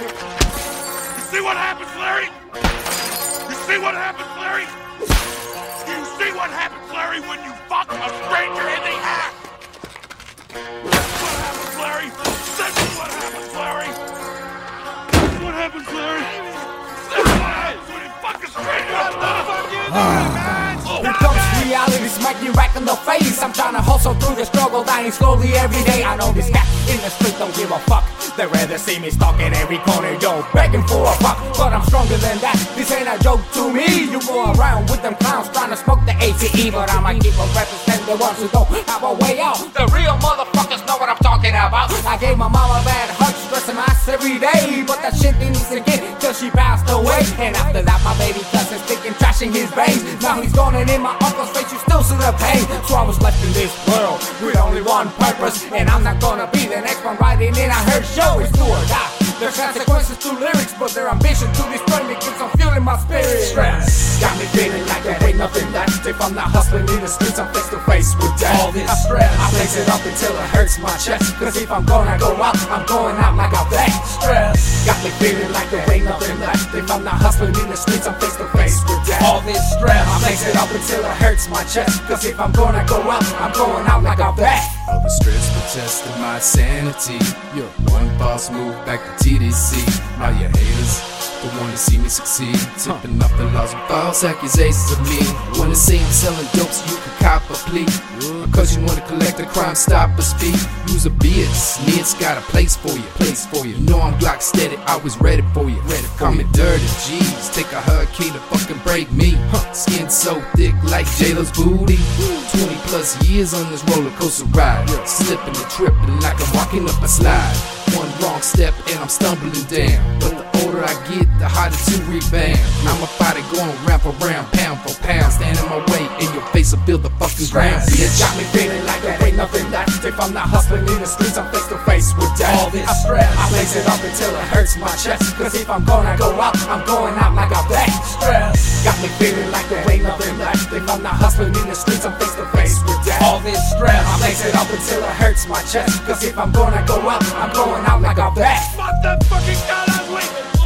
You see what happens, Larry? You see what happens, Larry? You see what happens, Larry, when you fuck a stranger in the ass? That's what happens, Larry. That's what happens, Larry. That's what happens, Larry. That's what happens when you fuck a stranger in the ass. Oh. Here comes reality, smack you right in the face. I'm trying to hustle through the struggle, dying slowly every day. I know these cats in the street don't give a fuck. They rather see me stalking every corner, yo, begging for a fuck. But I'm stronger than that. This ain't a joke to me. You go around with them clowns trying to smoke the ATE, but I'ma keep on representing the ones who don't have a way out. The real motherfuckers know what I'm talking about. I gave my mama bad hugs, stressing my ass every day, but that shit didn't again till she passed away. And after that, my baby his veins. Now he's gone and in my uncle's face, you still see the pain. So I was left in this world with only one purpose, and I'm not gonna be the next one writing in a hurt show. It's do or die. There's consequences to lyrics, but their ambition to destroy me keeps on fueling my spirit. Stress got me feeling like there ain't nothing left. If I'm not hustling in the streets, I'm face to face with death. All this stress, I place it up until it hurts my chest. Cause if I'm gonna go out, I'm going out like a vet. Stress got me feeling like there ain't nothing left. If I'm not hustling in the streets, I'm face to face with death. All this stress, I place it up until it hurts my chest. Cause if I'm gonna go out, I'm going out like a vet. All the stress for testing my sanity. Yo, one boss move back to TDC. All your haters don't wanna see me succeed. Tipping off the laws with false accusations of me. Wanna see him selling dope so you can cop a plea. Because you wanna collect the crime stopper fee. Use a BS. It's got a place for you. Place for you. You know I'm Glock steady, I was ready for you. Ready for Call me dirty, G's. Take a hurricane to fucking break me. Huh. Skin so thick like J-Lo's booty. 20 plus years on this roller coaster ride. Slipping and tripping like I'm walking up a slide. One wrong step and I'm stumbling down. But the older I get, the harder to rebound. I'm a fighter going round for round, pound for pound. Stand in my way, in your face, I feel the fucking ground. It Bitch, got me feeling like there ain't nothing left. If I'm not hustling in the streets, I'm face to face with death. All this stress, I place it up until it hurts my chest. Cause if I'm gonna go out, I'm going out like a vet. Stress got me feeling like there ain't nothing left. If I'm not hustling in the streets, I'm face to face with death. all this stress. I place it up until it hurts my chest. Cause if I'm gonna go out, I'm going out like a vet. Motherfucking God, I'm waiting.